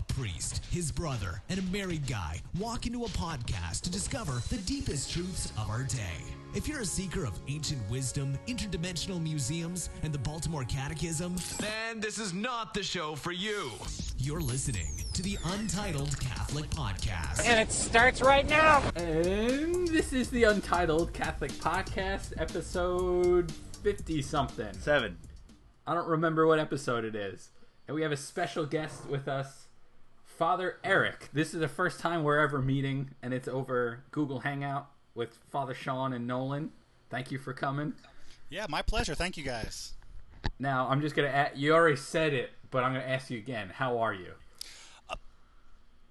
A priest, his brother, and a married guy walk into a podcast to discover the deepest truths of our day. If you're a seeker of ancient wisdom, interdimensional museums, and the Baltimore Catechism, then this is not the show for you. You're listening to the Untitled Catholic Podcast. And it starts right now. And this is the Untitled Catholic Podcast, episode 50 something. Seven. I don't remember what episode it is. And we have a special guest with us, Father Eric. This is the first time we're ever meeting, and it's over Google Hangout with Father Sean and Nolan. Thank you for coming. Yeah, my pleasure. Thank you guys. Now, I'm just going to ask you already said it, but I'm going to ask you again. How are you?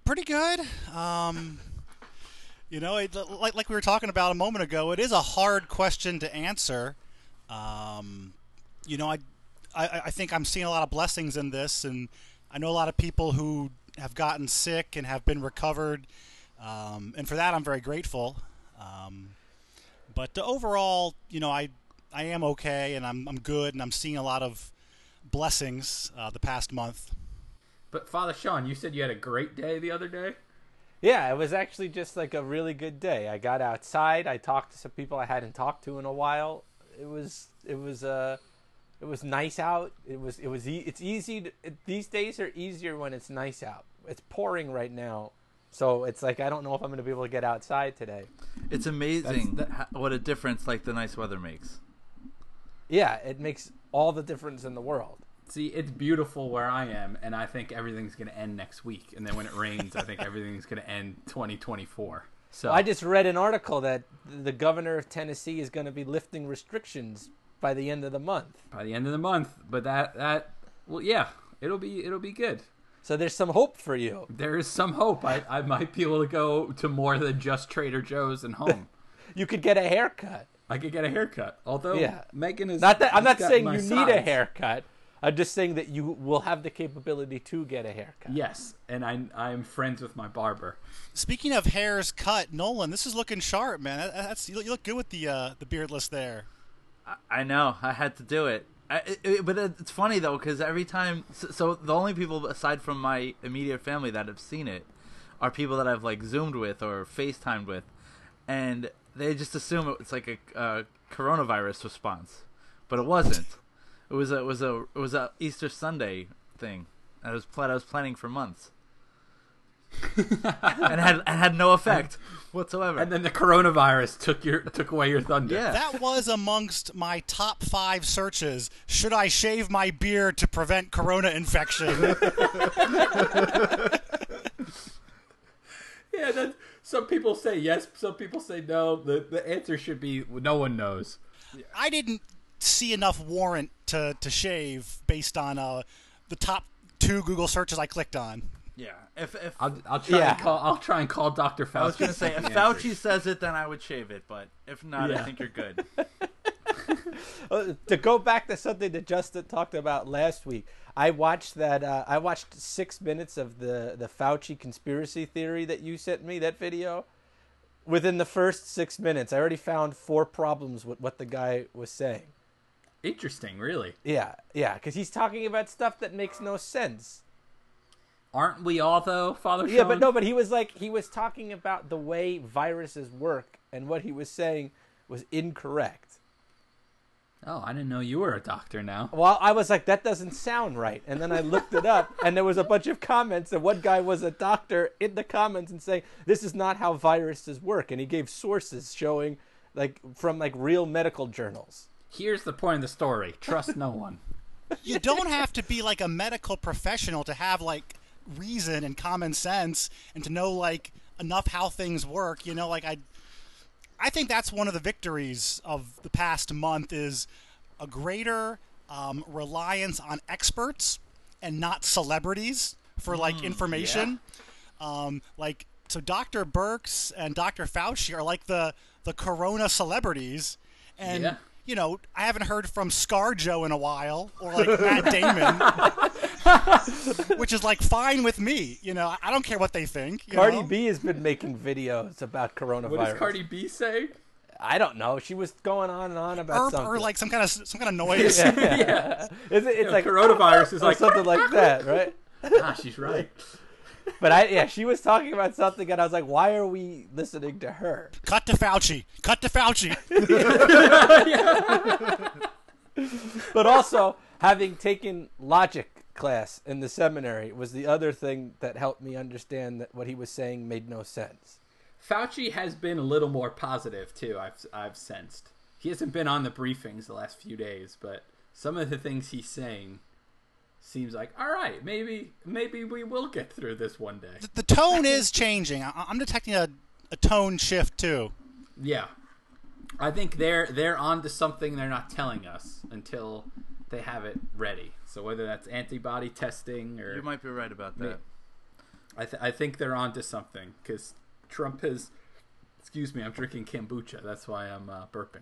Pretty good. Um, you know, it, like like we were talking about a moment ago, it is a hard question to answer. Um, you know, I, I I think I'm seeing a lot of blessings in this, and I know a lot of people who have gotten sick and have been recovered, um, and for that I'm very grateful. Um, but overall, you know, I I am okay, and I'm I'm good, and I'm seeing a lot of blessings uh, the past month. But Father Sean, you said you had a great day the other day. Yeah, it was actually just like a really good day. I got outside. I talked to some people I hadn't talked to in a while. It was it was uh it was nice out. It was it was e- it's easy. To, it, these days are easier when it's nice out. It's pouring right now, so it's like I don't know if I'm going to be able to get outside today. It's amazing That's- ha- what a difference like the nice weather makes. Yeah, it makes all the difference in the world. See, it's beautiful where I am, and I think everything's going to end next week. And then when it rains, I think everything's going to end 2024. So I just read an article that the governor of Tennessee is going to be lifting restrictions by the end of the month. by the end of the month, but that that well, yeah, it'll be it'll be good. So there's some hope for you. There is some hope. I I might be able to go to more than just Trader Joe's and home. You could get a haircut. I could get a haircut. Although Yeah. Megan is Not that I'm not saying my you need a haircut. I'm just saying that you will have the capability to get a haircut. Yes, and I I'm friends with my barber. Speaking of hairs cut, Nolan, this is looking sharp, man. That's you look- good with the uh, the beardless there. I know. I had to do it. I, it, but it's funny though because every time, so, so the only people aside from my immediate family that have seen it are people that I've like zoomed with or FaceTimed with, and they just assume it's like a, a coronavirus response, but it wasn't. It was a it was a it was a Easter Sunday thing. I was pla- I was planning for months, and had and had no effect whatsoever. And then the coronavirus took your took away your thunder. yeah, That was amongst my top five searches. Should I shave my beard to prevent corona infection? Yeah, that's, some people say yes, some people say no. The the answer should be no one knows. I didn't see enough warrant to, to shave based on uh, the top two Google searches I clicked on. Yeah. If if I'll, I'll try Yeah. and call I'll try and call Dr. Fauci. I was gonna say if and Fauci says it, then I would shave it. But if not, I think you're good. To go back to something that Justin talked about last week, I watched that. Uh, I watched six minutes of the the Fauci conspiracy theory that you sent me. That video. Within the first six minutes, I already found four problems with what the guy was saying. Interesting, really. Yeah, yeah, because he's talking about stuff that makes no sense. Aren't we all though, Father Yeah, but no, but he was like he was talking about the way viruses work, and what he was saying was incorrect. Oh, I didn't know you were a doctor now. Well, I was like, that doesn't sound right, and then I looked it up, and there was a bunch of comments, and one guy was a doctor in the comments and saying this is not how viruses work, and he gave sources showing like from like real medical journals. Here's the point of the story. Trust no one. You don't have to be like a medical professional to have like reason and common sense and to know like enough how things work. You know, like I, I think that's one of the victories of the past month is a greater um, reliance on experts and not celebrities for like information. Um, like so, Dr. Birx and Dr. Fauci are like the the Corona celebrities, and Yeah. You know I haven't heard from Scar ScarJo in a while or like Matt Damon, which is like fine with me. You know, I don't care what they think. you Cardi know? B has been making videos about coronavirus. What does Cardi B say? I don't know. She was going on and on about Or, something. or like some kind of some kind of noise. yeah. Is it, it's know, like coronavirus is or like- something like that, right? Ah, she's right. But I yeah, she was talking about something, and I was like, why are we listening to her? Cut to Fauci. Cut to Fauci. But also, having taken logic class in the seminary was the other thing that helped me understand that what he was saying made no sense. Fauci has been a little more positive too. I've I've sensed he hasn't been on the briefings the last few days, but some of the things he's saying seems like all right. Maybe maybe we will get through this one day. the tone is changing. I- I'm detecting a, a tone shift too. Yeah, I think they're they're on to something they're not telling us until they have it ready. So whether that's antibody testing or You might be right about Me- that. I, th- I think they're onto something because Trump has. Excuse me, I'm drinking kombucha. That's why I'm uh, burping.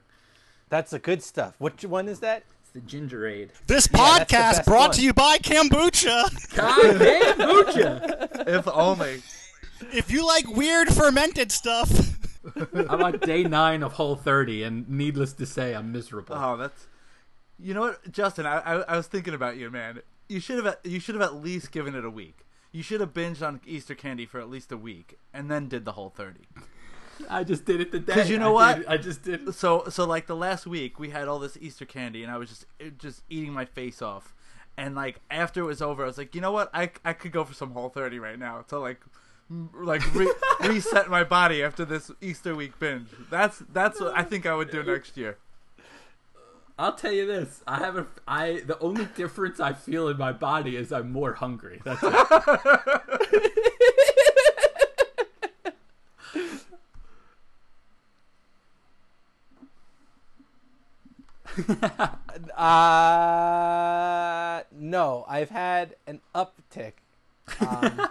That's the good stuff. Which one is that? It's the Gingerade. This Yeah, podcast brought one. to you by Kombucha. God kombucha! if only. if you like weird fermented stuff, I'm on day nine of Whole 30, and needless to say, I'm miserable. Oh, that's. You know what, Justin? I, I I was thinking about you, man. You should have you should have at least given it a week. You should have binged on Easter candy for at least a week, and then did the whole thirty. I just did it today. 'Cause you know I what? did- I just did. So so like the last week we had all this Easter candy, and I was just just eating my face off. And like after it was over, I was like, you know what? I I could go for some whole thirty right now to like like re- reset my body after this Easter week binge. That's that's what I think I would do next year. I'll tell you this. I have a. I the only difference I feel in my body is I'm more hungry. That's it. Uh, no, I've had an uptick. Um,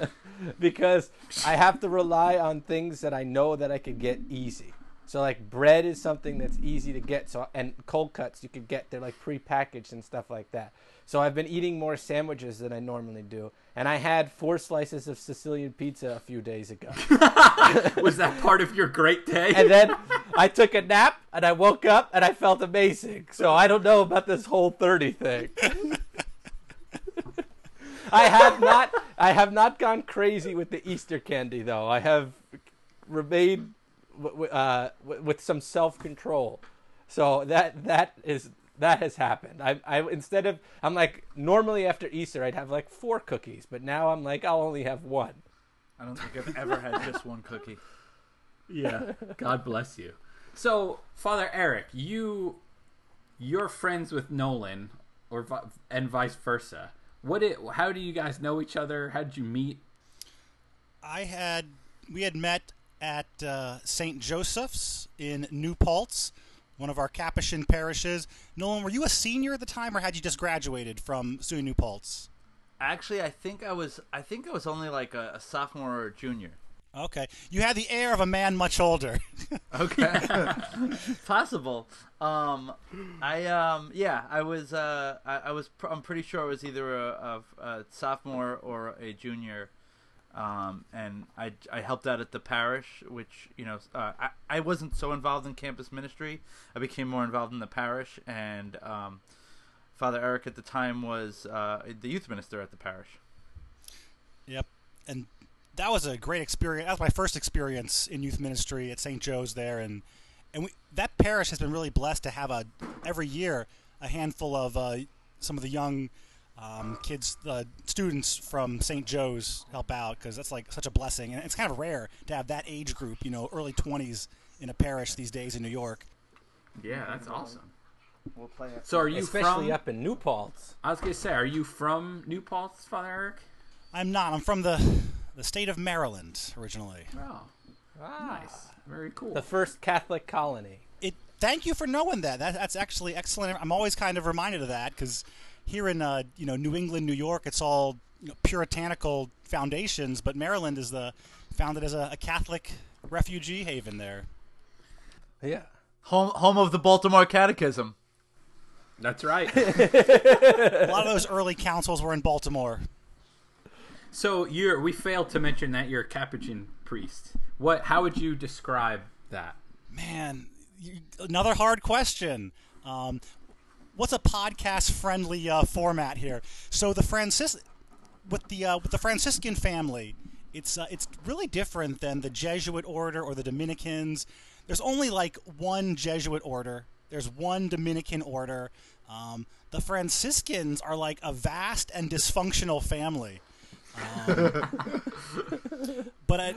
because I have to rely on things that I know that I could get easy. So like bread is something that's easy to get. So and cold cuts you could get they're like prepackaged and stuff like that. So I've been eating more sandwiches than I normally do, and I had four slices of Sicilian pizza a few days ago. Was that part of your great day? and then I took a nap and I woke up and I felt amazing. So I don't know about this whole 30 thing. I have not I have not gone crazy with the Easter candy though. I have remained w- w- uh, with some self-control. So that that is that has happened. I I instead of I'm like normally after Easter I'd have like four cookies, but now I'm like I'll only have one. I don't think I've ever had just one cookie. Yeah. God bless you. So, Father Eric, you you're friends with Nolan or and vice versa. What it how do you guys know each other? How did you meet? I had we had met at uh, St. Joseph's in New Paltz, one of our Capuchin parishes. Nolan, were you a senior at the time, or had you just graduated from SUNY New Paltz? Actually, I think I was. I think I was only like a, a sophomore or a junior. Okay, you had the air of a man much older. Okay, possible. Um, I um, yeah, I was. Uh, I, I was. Pr- I'm pretty sure I was either a, a, a sophomore or a junior. Um, and I, I helped out at the parish, which you know uh, I I wasn't so involved in campus ministry. I became more involved in the parish, and um, Father Eric at the time was uh, the youth minister at the parish. Yep. And that was a great experience. That was my first experience in youth ministry at St. Joe's there, and and we, that parish has been really blessed to have a every year a handful of uh, some of the young um, kids, uh, students from St. Joe's help out because that's like such a blessing, and it's kind of rare to have that age group, you know, early twenties in a parish these days in New York. Yeah, that's awesome. We'll play it. So, are you Especially from up in New Paltz. I was going to say, are you from New Paltz, Father Eric? I'm not. I'm from the the state of Maryland originally. Oh, nice. Very cool. The first Catholic colony. it thank you for knowing that. that that's actually excellent i'm always kind of reminded of that because here in uh, you know new england new york it's all you know, puritanical foundations but maryland is the founded as a, a catholic refugee haven there Yeah. Home home of the Baltimore Catechism. That's right. a lot of those early councils were in baltimore so you're we failed to mention that you're a Capuchin priest. What? How would you describe that? man you, another hard question um, what's a podcast friendly uh, format here so the francis with the uh, with the Franciscan family, it's uh, it's really different than the Jesuit order or the Dominicans. There's only like one Jesuit order. There's one Dominican order. Um, the Franciscans are like a vast and dysfunctional family. But uh,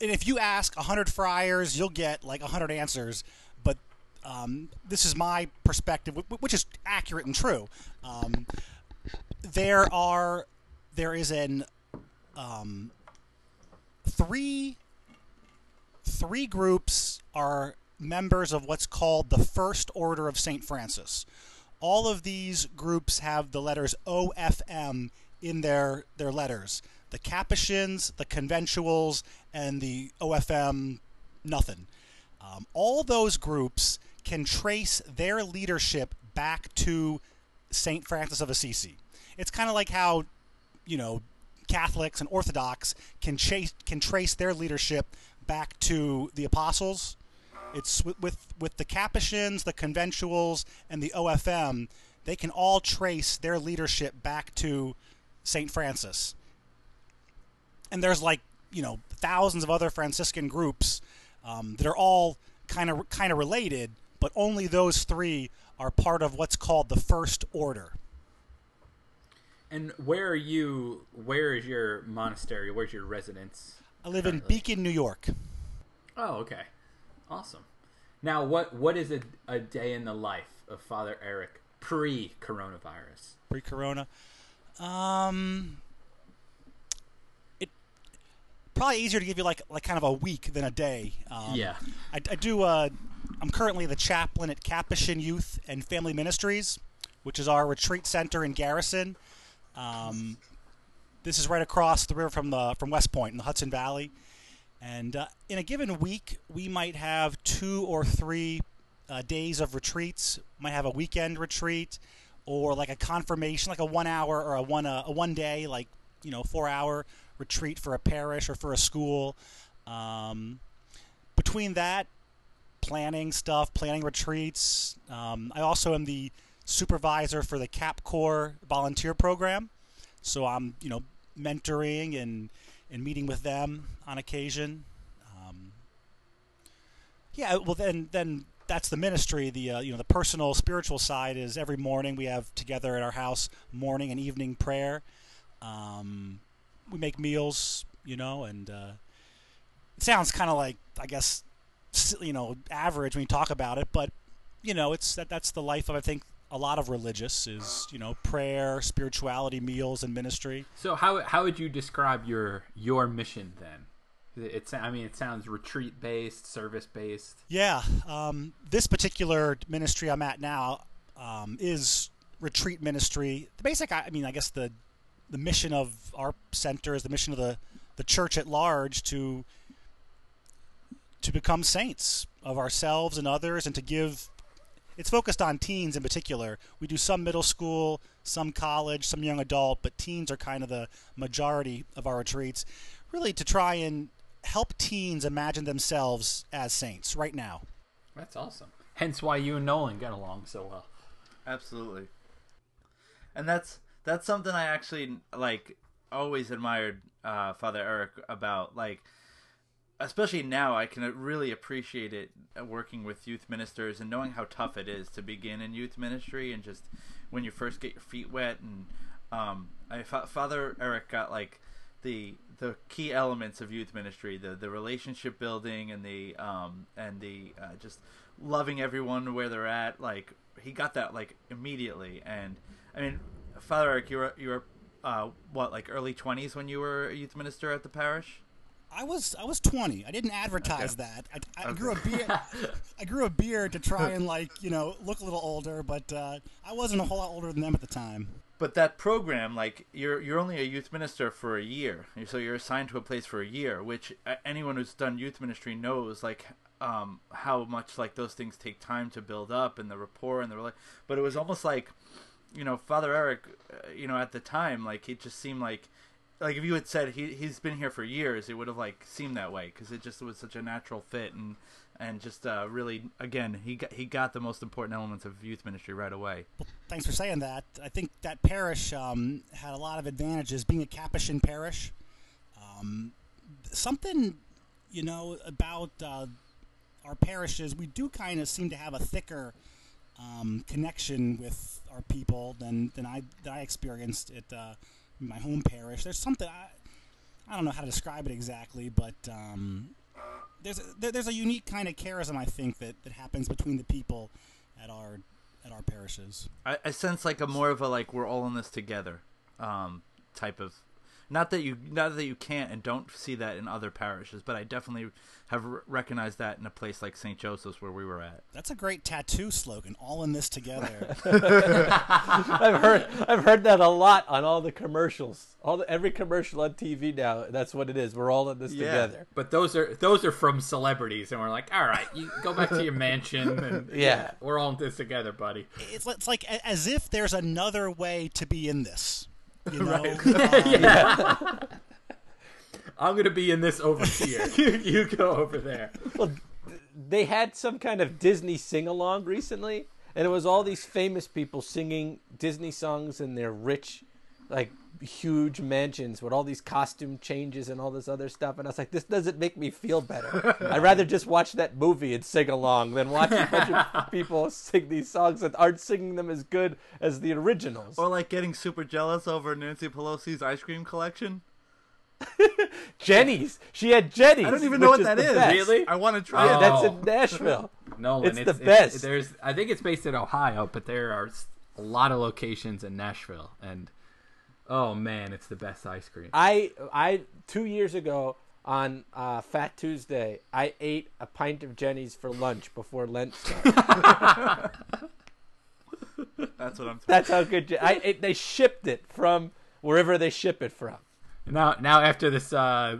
and if you ask 100 friars, you'll get like 100 answers. But um, this is my perspective, which is accurate and true. Um, there are there is an um, three three groups are members of what's called the First Order of St. Francis. All of these groups have the letters OFM in their, their letters. The Capuchins, the Conventuals, and the OFM nothing. Um, all those groups can trace their leadership back to St. Francis of Assisi. It's kind of like how, you know, Catholics and Orthodox can chase can trace their leadership back to the apostles. It's with, with with the Capuchins, the Conventuals, and the OFM. They can all trace their leadership back to Saint Francis. And there's like you know thousands of other Franciscan groups um, that are all kind of kind of related, but only those three are part of what's called the First Order. And where are you? Where is your monastery? Where's your residence? I live in? Beacon, New York. Oh, okay, awesome. Now, what what is a, a day in the life of Father Eric pre coronavirus? pre-corona. Um, it probably easier to give you like like kind of a week than a day. Um, Yeah. I, I do. Uh, I'm currently the chaplain at Capuchin Youth and Family Ministries, which is our retreat center in Garrison. Um, this is right across the river from the from West Point in the Hudson Valley. And uh, in a given week, we might have two or three uh, days of retreats. Might have a weekend retreat, or like a confirmation, like a one hour or a one uh, a one day, like you know, four hour retreat for a parish or for a school. Um, between that, planning stuff, planning retreats. Um, I also am the supervisor for the Cap Corps volunteer program, so I'm you know mentoring and and meeting with them on occasion. Um, yeah, well then then that's the ministry. The uh, you know the personal spiritual side is every morning we have together at our house morning and evening prayer. Um, we make meals, you know, and uh, it sounds kind of like I guess you know average when you talk about it, but you know it's that that's the life of I think a lot of religious is you know prayer, spirituality, meals, and ministry. So how how would you describe your your mission then? It's I mean it sounds retreat based, service based. Yeah, um, this particular ministry I'm at now um, is retreat ministry. The basic, I mean, I guess the the mission of our center is the mission of the the church at large to to become saints of ourselves and others, and to give. It's focused on teens in particular. We do some middle school, some college, some young adult, but teens are kind of the majority of our retreats. Really, to try and help teens imagine themselves as saints right now. That's awesome. Hence why you and Nolan get along so well. Absolutely. And that's that's something I actually like always admired uh, Father Eric about like especially now I can really appreciate it uh, working with youth ministers and knowing how tough it is to begin in youth ministry and just when you first get your feet wet and um I Fa- Father Eric got like the the key elements of youth ministry the the relationship building and the um and the uh, just loving everyone where they're at like he got that like immediately and i mean father eric you were you were uh what like early 20s when you were a youth minister at the parish I was I was 20. I didn't advertise Okay. that. I, I grew a beard. I grew a beard to try and like you know look a little older, but uh, I wasn't a whole lot older than them at the time. But that program like you're you're only a youth minister for a year. So you're assigned to a place for a year which anyone who's done youth ministry knows like um how much like those things take time to build up and the rapport and the rela- but it was almost like you know father eric uh, you know at the time like it just seemed like like if you had said he he's been here for years it would have like seemed that way because it just was such a natural fit and and just uh really again he got he got the most important elements of youth ministry right away thanks for saying that. I think that parish um, had a lot of advantages, being a Capuchin parish. Um, something, you know, about uh, our parishes, we do kind of seem to have a thicker um, connection with our people than, than I that I experienced at uh, my home parish. There's something I I don't know how to describe it exactly, but um, there's a, there, there's a unique kind of charism I think that, that happens between the people at our at our parishes. I, I sense like a more of a like we're all in this together um, type of. Not that you not that you can't and don't see that in other parishes, but I definitely have r- recognized that in a place like St. Joseph's where we were at. That's a great tattoo slogan. All in this together. I've heard I've heard that a lot on all the commercials. All the, every commercial on TV now. That's what it is. We're all in this Yeah. together. But those are those are from celebrities, and we're like, all right, you go back to your mansion, and Yeah. we're all in this together, buddy. it's, it's like as if there's another way to be in this. You know, Um, I'm gonna be in this over here. you, you go over there. Well, they had some kind of Disney sing along recently, and it was all these famous people singing Disney songs in their rich, like huge mansions with all these costume changes and all this other stuff. And I was like, this doesn't make me feel better. I'd rather just watch that movie and sing along than watch a bunch of people sing these songs that aren't singing them as good as the originals. Or like getting super jealous over Nancy Pelosi's ice cream collection. Jeni's. She had Jeni's. I don't even know which what that the is. best. Really? I want to try Yeah, it. that's Oh. in Nashville. no, It's it's, the best. there's, I think it's based in Ohio, but there are a lot of locations in Nashville, and oh man, it's the best ice cream. I I two years ago on uh, Fat Tuesday, I ate a pint of Jeni's for lunch before Lent started. That's what I'm. That's how good. Je- I it, they shipped it from wherever they ship it from. Now, now after this uh,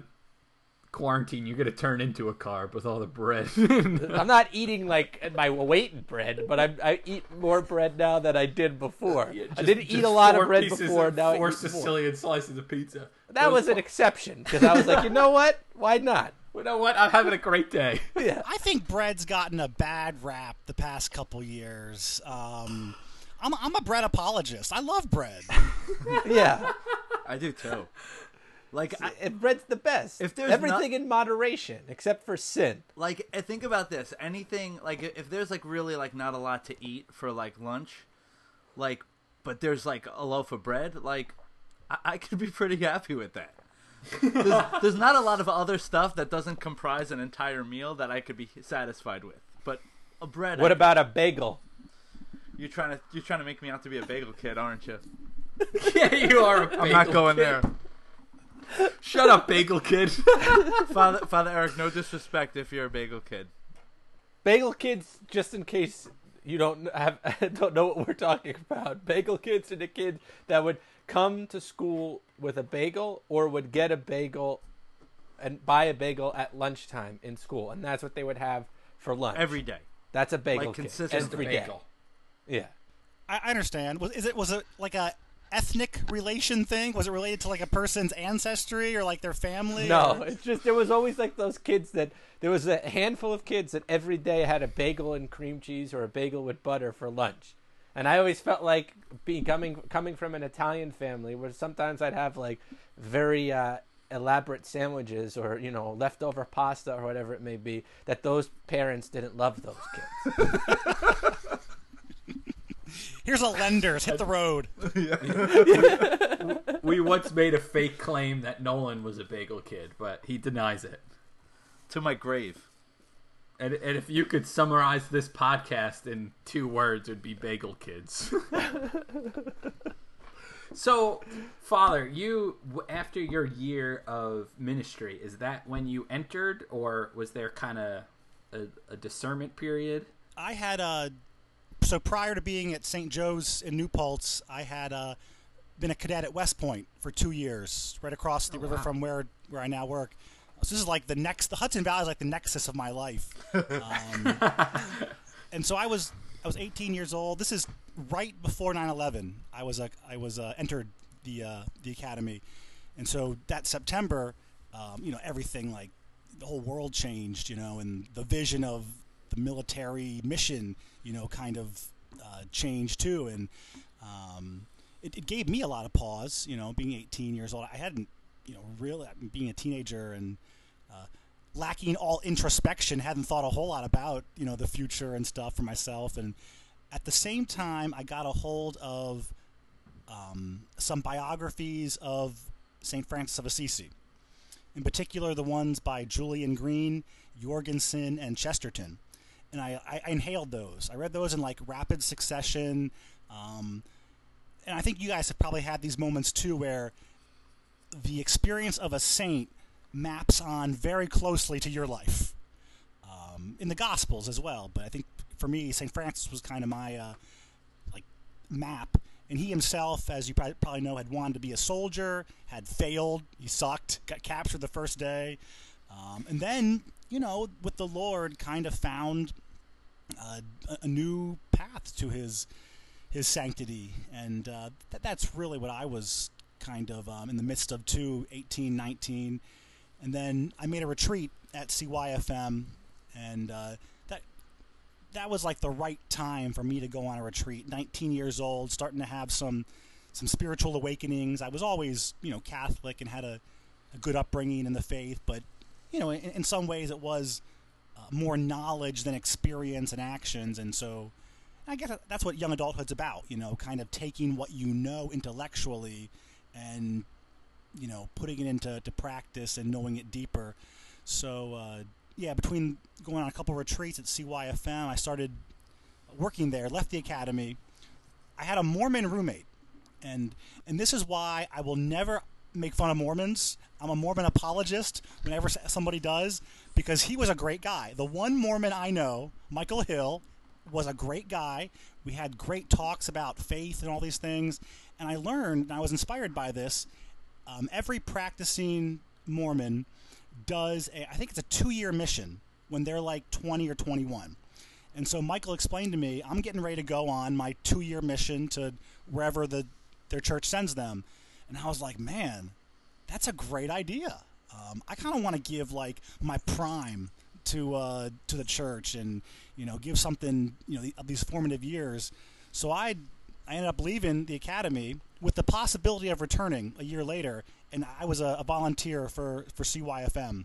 quarantine, you're gonna turn into a carb with all the bread. I'm not eating like my weight in bread, but I I eat more bread now than I did before. I Just- didn't eat a lot of bread pieces before. of- Now I four eat more. Sicilian slices of pizza. That was an exception because I was like, you know what? Why not? You know what? I'm having a great day. Yeah. I think bread's gotten a bad rap the past couple years. Um, I'm, I'm a bread apologist. I love bread. Yeah. I do too. Like I, bread's the best. If there's everything in moderation except for sin. like think about this. Anything like if there's like really like not a lot to eat for like lunch, like but there's like a loaf of bread, like I, I could be pretty happy with that. there's, there's not a lot of other stuff that doesn't comprise an entire meal that I could be satisfied with. But a bread. I What could- about a bagel? you're trying to you're trying to make me out to be a bagel kid, aren't you? yeah, you are. I'm not going kid. there. Shut up, bagel kid. Father Father Eric, no disrespect if you're a bagel kid. Bagel kids, just in case you don't have don't know what we're talking about. Bagel kids are the kids that would come to school with a bagel or would get a bagel and buy a bagel at lunchtime in school, and that's what they would have for lunch Every day. That's a bagel like kid. consistent every day. bagel. Yeah. I, I understand. Was is it was it like a ethnic relation thing? Was it related to like a person's ancestry or like their family? No, or- it's just there was always like those kids that there was a handful of kids that every day had a bagel and cream cheese or a bagel with butter for lunch. And I always felt like being coming coming from an Italian family where sometimes I'd have like very uh, elaborate sandwiches or you know leftover pasta or whatever it may be that those parents didn't love those kids. Here's a lender's. Hit the road. We once made a fake claim that Nolan was a bagel kid, but he denies it. To my grave. And, and if you could summarize this podcast in two words, it'd be bagel kids. so, Father, you after your year of ministry, is that when you entered, or was there kind of a, a discernment period? I had uh so prior to being at St. Joe's in New Paltz, I had uh, been a cadet at West Point for two years, right across the river from where where I now work. So this is like the next. The Hudson Valley is like the nexus of my life. Um, and so I was I was 18 years old. This is right before 9/11. I was a I was uh, entered the uh, the academy, and so that September, um, you know, everything like the whole world changed, you know, and the vision of the military mission, you know, kind of uh, change too, and um, it, it gave me a lot of pause. You know, being 18 years old, I hadn't, you know, really being a teenager and uh, lacking all introspection, hadn't thought a whole lot about you know the future and stuff for myself. And at the same time, I got a hold of um, some biographies of Saint Francis of Assisi. In particular, the ones by Julien Green, Jorgensen, and Chesterton. And I, I, inhaled those. I read those in like rapid succession. Um, and I think you guys have probably had these moments too where the experience of a saint maps on very closely to your life. Um, in the Gospels as well, but I think for me, St. Francis was kind of my uh, like map. And he himself, as you probably know, had wanted to be a soldier, had failed, he sucked, got captured the first day, um, and then you know, with the Lord, kind of found uh, a new path to his his sanctity, and uh, th- that's really what I was kind of um, in the midst of too, 18, 19. And then I made a retreat at CYFM, and uh, that that was like the right time for me to go on a retreat. 19 years old, starting to have some some spiritual awakenings. I was always, you know, Catholic and had a, a good upbringing in the faith, but you know, in, in some ways it was uh, more knowledge than experience and actions, and so I guess that's what young adulthood's about. You know, kind of taking what you know intellectually and you know putting it into to practice and knowing it deeper. So uh, yeah, between going on a couple retreats at CYFM, I started working there. Left the academy. I had a Mormon roommate, and and this is why I will never make fun of Mormons. I'm a Mormon apologist whenever somebody does because he was a great guy. The one Mormon I know, Michael Hill, was a great guy. We had great talks about faith and all these things, and I learned and I was inspired by this. Um, every practicing Mormon does a, I think it's a two-year mission when they're like 20 or 21. And so Michael explained to me, I'm getting ready to go on my two-year mission to wherever the their church sends them. And I was like, man, that's a great idea. Um, I kind of want to give like my prime to uh, to the church and you know give something you know these formative years. So I I ended up leaving the academy with the possibility of returning a year later, and I was a, a volunteer for for CYFM.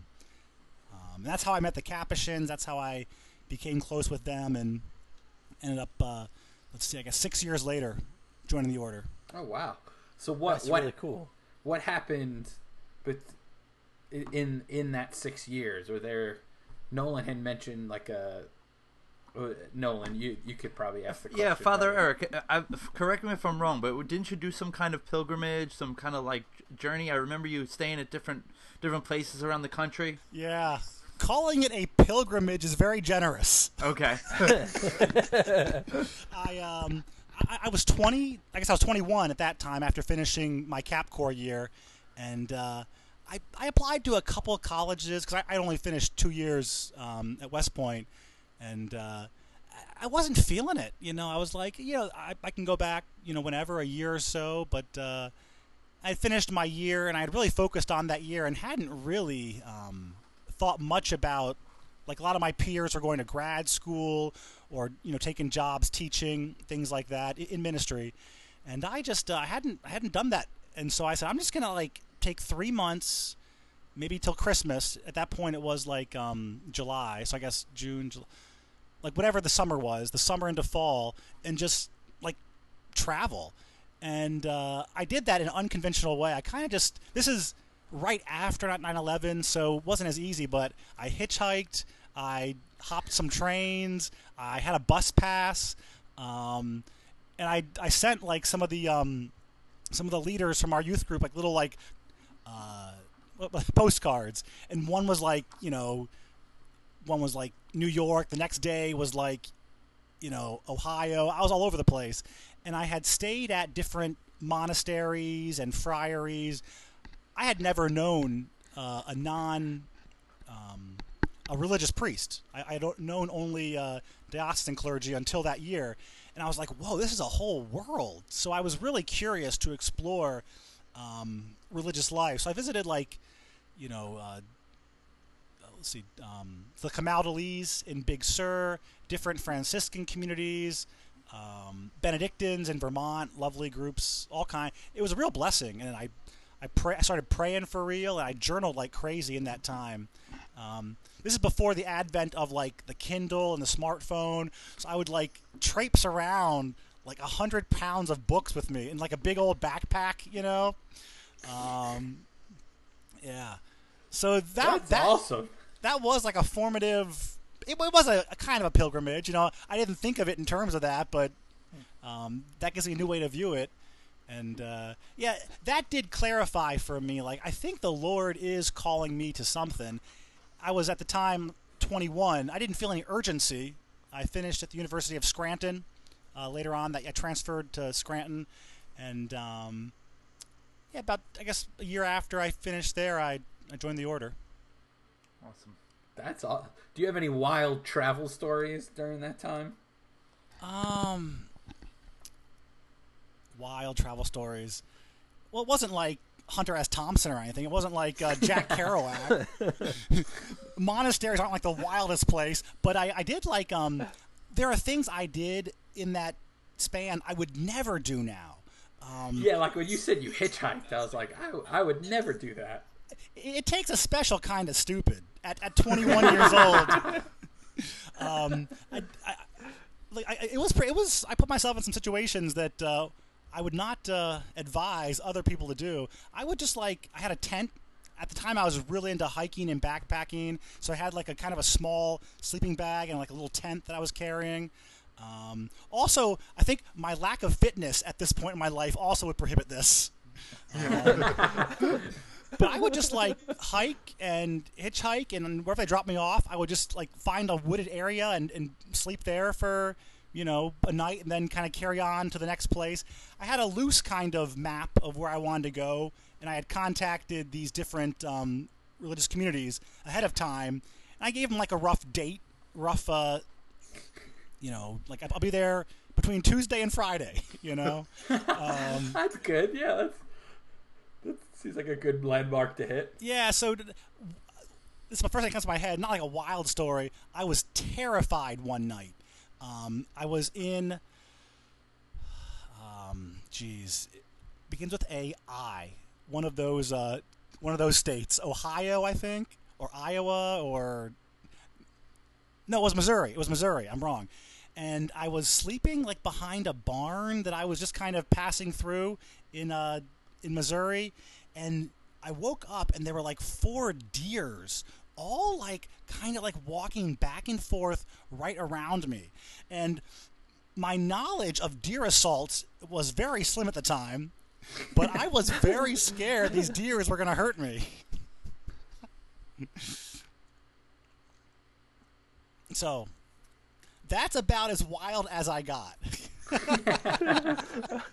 Um, that's how I met the Capuchins. That's how I became close with them, and ended up uh, let's see, I guess six years later, joining the order. Oh wow! So what? That's what, really cool. What happened? But in in that six years, were there? Nolan had mentioned like a. Uh, Nolan, you you could probably ask the question. Yeah, Father better. Eric, uh, I, correct me if I'm wrong, but didn't you do some kind of pilgrimage, some kind of like journey? I remember you staying at different different places around the country. Yeah. Calling it a pilgrimage is very generous. Okay. I um I, I was 20. I guess I was 21 at that time after finishing my Cap Corps year, and uh, I I applied to a couple of colleges because I, I only finished two years um, at West Point, and uh, I- I wasn't feeling it. You know, I was like, you know, I, I can go back, you know, whenever a year or so, but. Uh, I finished my year and I had really focused on that year and hadn't really um, thought much about like a lot of my peers were going to grad school or you know taking jobs teaching things like that in ministry. And i just uh, i hadn't i hadn't done that. And so i said i'm just gonna like take three months maybe till christmas. At that point it was like um, july. So i guess june July, like whatever the summer was the summer into fall and just like travel. And uh, i did that in an unconventional way. I kind of just this is right after 9-11 so it wasn't as easy but i hitchhiked. I hopped some trains. I had a bus pass um, and I, I sent like some of the um, some of the leaders from our youth group like little like uh, postcards. And one was like you know one was like new york. The next day was like you know ohio. I was all over the place. And i had stayed at different monasteries and friaries. I had never known uh, a non um, a religious priest. I, I known only uh, diocesan clergy until that year, and I was like, "Whoa, this is a whole world." So I was really curious to explore um, religious life. So I visited like, you know, uh, let's see, um, the Camaldolese in Big Sur, different Franciscan communities. um, Benedictines in Vermont, lovely groups, all kind. It was a real blessing, and I, I pray. I started praying for real, and I journaled like crazy in that time. Um, this is before the advent of like the Kindle and the smartphone, so I would like traipse around like a hundred pounds of books with me in like a big old backpack, you know. Um, yeah. So that That's that awesome. that was like a formative. It, it was a, a kind of a pilgrimage, you know. I didn't think of it in terms of that, but um, that gives me a new way to view it. And uh, yeah, that did clarify for me. Like, I think the Lord is calling me to something. I was at the time 21. I didn't feel any urgency. I finished at the University of Scranton. Uh, later on, that I transferred to Scranton, and um, yeah, about I guess a year after I finished there, I, I joined the order. Awesome. That's all. Do you have any wild travel stories during that time? Um, wild travel stories. Well, it wasn't like Hunter S. Thompson or anything. It wasn't like uh, Jack Kerouac. Monasteries aren't like the wildest place, but I, I did like. Um, there are things I did in that span I would never do now. Um, Yeah, like when you said you hitchhiked, I was like, I, I would never do that. it takes a special kind of stupid at, at 21 years old. Um, I, I, like I, it was it was I put myself in some situations that uh, I would not uh, advise other people to do. I would just like I had a tent. At the time, I was really into hiking and backpacking, so I had like a kind of a small sleeping bag and like a little tent that I was carrying. Um, also, I think my lack of fitness at this point in my life also would prohibit this. but I would just like hike and hitchhike, and wherever they drop me off, I would just like find a wooded area and, and sleep there for you know a night, and then kind of carry on to the next place. I had a loose kind of map of where I wanted to go, and I had contacted these different um, religious communities ahead of time, and I gave them like a rough date, rough, uh, you know, like I'll be there between Tuesday and Friday, you know. Um, That's good. Yeah, that's, that seems like a good landmark to hit. Yeah, so d- this is the first thing that comes to my head. Not like a wild story. I was terrified one night. Um, I was in, um, geez, it begins with a I. One of those, uh, one of those states, Ohio, I think, or Iowa, or no, it was Missouri. It was Missouri. I'm wrong. And I was sleeping like behind a barn that I was just kind of passing through in uh in Missouri, and I woke up and there were like four deers all like kind of like walking back and forth right around me. And my knowledge of deer assaults was very slim at the time, but I was very scared these deers were going to hurt me. So, that's about as wild as I got.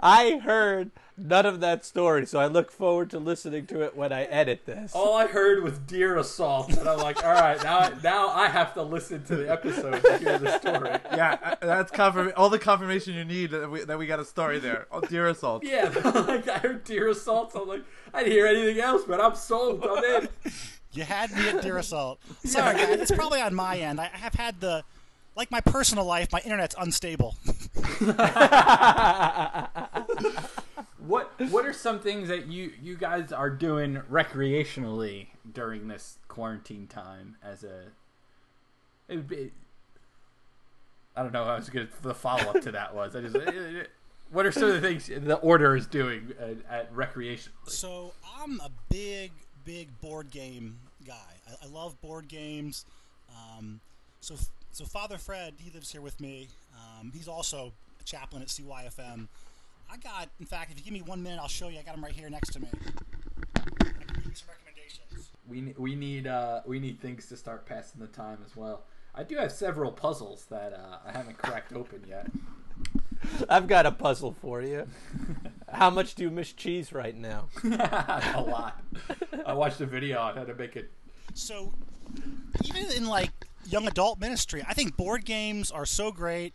I heard none of that story, so I look forward to listening to it when I edit this. All I heard was deer assault, and I'm like, all right, now now I have to listen to the episode to hear the story. Yeah, uh, that's confirm all the confirmation you need that we, that we got a story there. Oh, deer assault. Yeah, like I heard deer assaults. I'm like, I didn't hear anything else, but I'm sold. I'm in. You had me at deer assault. Sorry, guys. It's probably on my end. I have had the, like my personal life, my internet's unstable. What What are some things that you you guys are doing recreationally during this quarantine time? As a, it would be, I don't know. How was good. The follow up to that was I just. What are some of the things the order is doing at, at recreationally? So I'm a big, big board game guy. I, I love board games. Um, so, so Father Fred, he lives here with me. Um, he's also a chaplain at CYFM. I got, in fact, if you give me one minute, I'll show you. I got them right here next to me. I can give you some recommendations. We we need uh, we need things to start passing the time as well. I do have several puzzles that uh, I haven't cracked open yet. I've got a puzzle for you. How much do you miss cheese right now? a lot. I watched a video on how to make it. So, even in like young adult ministry, I think board games are so great.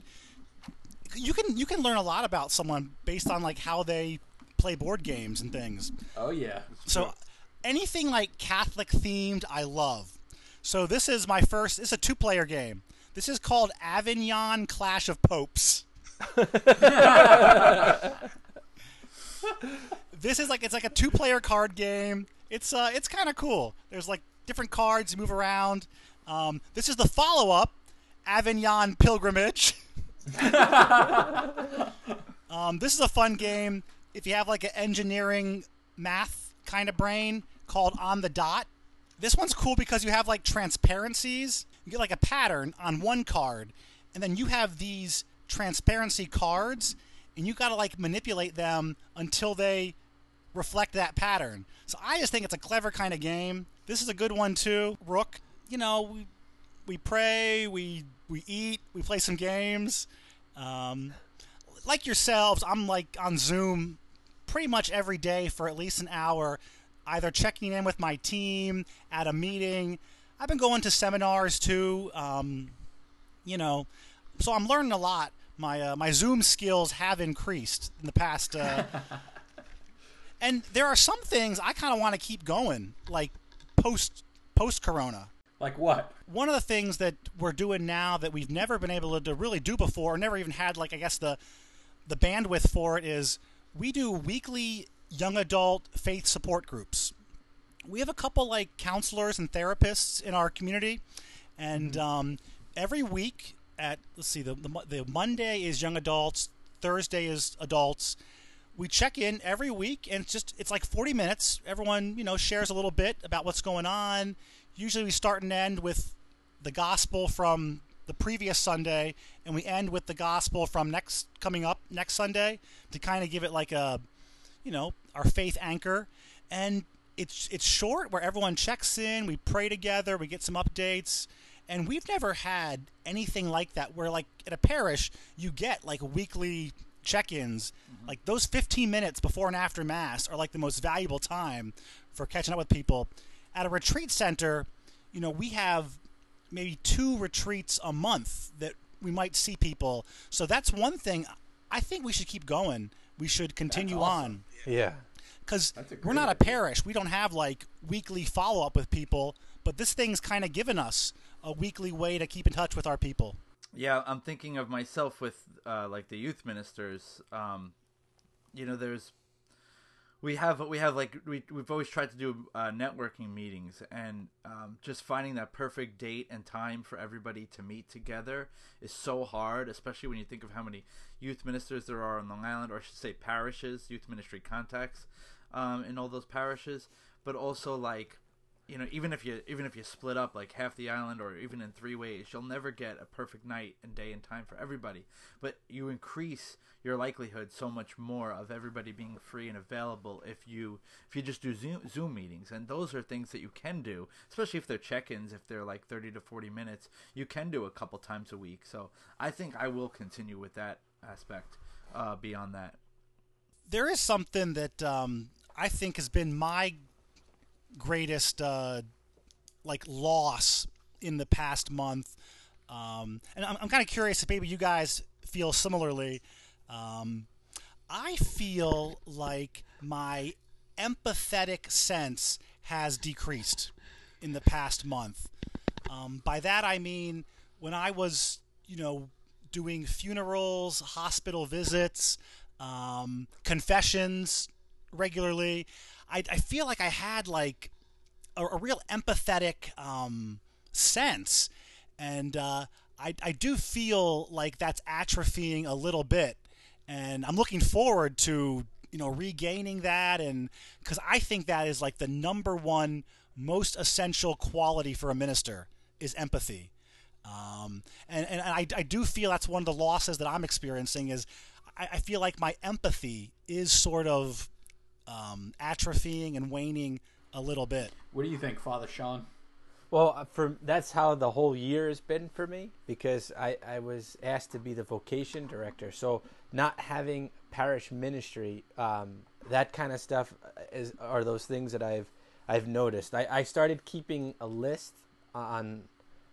You can you can learn a lot about someone based on like how they play board games and things. Oh yeah. So, anything like Catholic themed, I love. So this is my first. It's a two-player game. This is called Avignon Clash of Popes. this is like it's like a two-player card game. It's uh it's kind of cool. There's like different cards you move around. Um, this is the follow-up, Avignon Pilgrimage. um, this is a fun game if you have like an engineering math kind of brain called On the Dot. This one's cool because you have like transparencies. You get like a pattern on one card, and then you have these transparency cards, and you got to like manipulate them until they reflect that pattern. So I just think it's a clever kind of game. This is a good one too. Rook, you know, we pray, we we eat, we play some games. Um, like yourselves, I'm like on Zoom pretty much every day for at least an hour, either checking in with my team at a meeting. I've been going to seminars too. Um, you know, so I'm learning a lot. My uh, my Zoom skills have increased in the past. Uh, and there are some things I kind of want to keep going, like post post Corona. Like what? One of the things that we're doing now that we've never been able to really do before, or never even had like I guess the the bandwidth for it is we do weekly young adult faith support groups. We have a couple like counselors and therapists in our community, and um, every week at let's see the, the the Monday is young adults, Thursday is adults. We check in every week, and it's just it's like 40 minutes. Everyone you know shares a little bit about what's going on. Usually, we start and end with the gospel from the previous Sunday, and we end with the gospel from next coming up next Sunday to kind of give it like a, you know, our faith anchor. And it's it's short where everyone checks in, we pray together, we get some updates, and we've never had anything like that where like at a parish you get like weekly check-ins. Mm-hmm. Like those 15 minutes before and after mass are like the most valuable time for catching up with people. At a retreat center, you know, we have maybe two retreats a month that we might see people. So that's one thing I think we should keep going. We should continue on Yeah. because That's we're great not a parish. We don't have like weekly follow up with people, but this thing's kind of given us a weekly way to keep in touch with our people. Yeah, I'm thinking of myself with uh, like the youth ministers. Um, you know, there's we have we have like we we've always tried to do uh, networking meetings, and um, just finding that perfect date and time for everybody to meet together is so hard, especially when you think of how many youth ministers there are on Long Island, or I should say parishes, youth ministry contacts um, in all those parishes, but also like you know even if you even if you split up like half the island or even in three ways you'll never get a perfect night and day and time for everybody. But you increase your likelihood so much more of everybody being free and available if you if you just do zoom, zoom meetings. And those are things that you can do especially if they're check-ins if they're like 30 to 40 minutes you can do a couple times a week. So i think i will continue with that aspect uh, beyond that. There is something that um, I think has been my greatest uh, like loss in the past month, um, and I'm, I'm kind of curious if maybe you guys feel similarly. Um, I feel like my empathetic sense has decreased in the past month. Um, by that I mean when I was, you know, doing funerals, hospital visits, um, confessions regularly, I, I feel like I had like a, a real empathetic um, sense, and uh, I, I do feel like that's atrophying a little bit, and I'm looking forward to you know regaining that, and because I think that is like the number one most essential quality for a minister is empathy. Um, and and I, I do feel that's one of the losses that I'm experiencing is I, I feel like my empathy is sort of um, atrophying and waning a little bit. What do you think, Father Sean? Well, uh, for that's how the whole year has been for me because I, I was asked to be the vocation director. So not having parish ministry, um, that kind of stuff is are those things that I've I've noticed. I, I started keeping a list on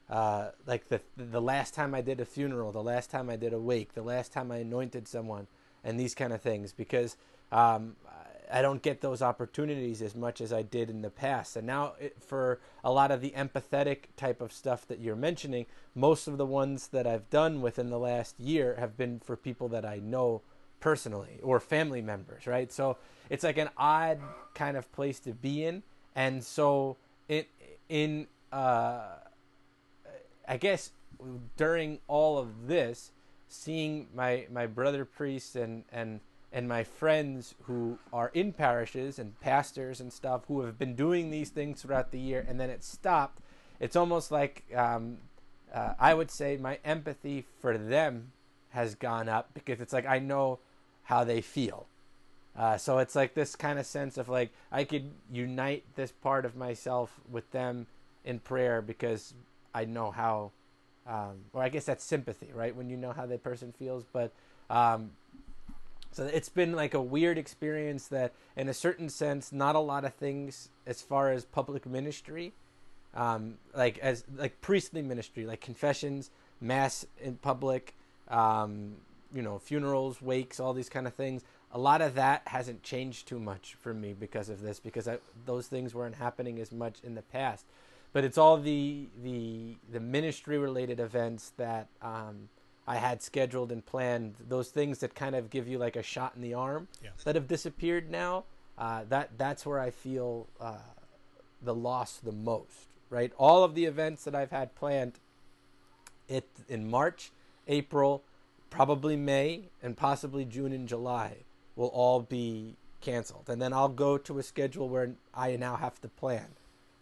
uh, like the the last time I did a funeral, the last time I did a wake, the last time I anointed someone, and these kind of things because um, I don't get those opportunities as much as I did in the past. And now, it, for a lot of the empathetic type of stuff that you're mentioning, most of the ones that I've done within the last year have been for people that I know personally or family members, right? So it's like an odd kind of place to be in. And so, it, in, uh, I guess during all of this, seeing my, my brother priest and, and and my friends who are in parishes and pastors and stuff who have been doing these things throughout the year and then it stopped. It's almost like um, uh, i would say my empathy for them has gone up because it's like i know how they feel. Uh, so it's like this kind of sense of like i could unite this part of myself with them in prayer because i know how um, or i guess that's sympathy right? When you know how the person feels. But um, so it's been like a weird experience that, in a certain sense, not a lot of things as far as public ministry, um, like as like priestly ministry, like confessions, mass in public, um, you know, funerals, wakes, all these kind of things. A lot of that hasn't changed too much for me because of this, because I, those things weren't happening as much in the past. But it's all the the the ministry related events that um, I had scheduled and planned, those things that kind of give you like a shot in the arm Yeah. that have disappeared now, uh, that that's where I feel uh, the loss the most. Right, all of the events that I've had planned, it in March, April, probably May, and possibly June and July will all be canceled, and then I'll go to a schedule where I now have to plan.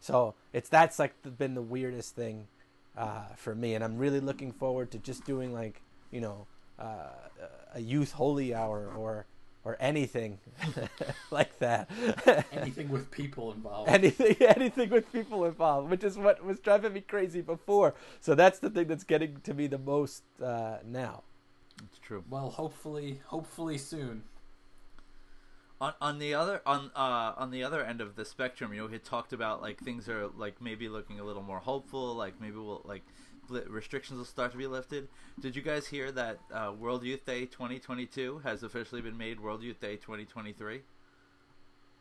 So it's that's like the, been the weirdest thing uh, for me, and I'm really looking forward to just doing like you know uh, a youth holy hour or or anything like that. Anything with people involved. anything anything with people involved, which is what was driving me crazy before. So that's the thing that's getting to me the most uh, now. It's true. well, hopefully, hopefully soon. On on the other on uh on the other end of the spectrum you know he talked about like things are like maybe looking a little more hopeful like maybe we'll like restrictions will start to be lifted did you guys hear that uh, world youth day 2022 has officially been made world youth day 2023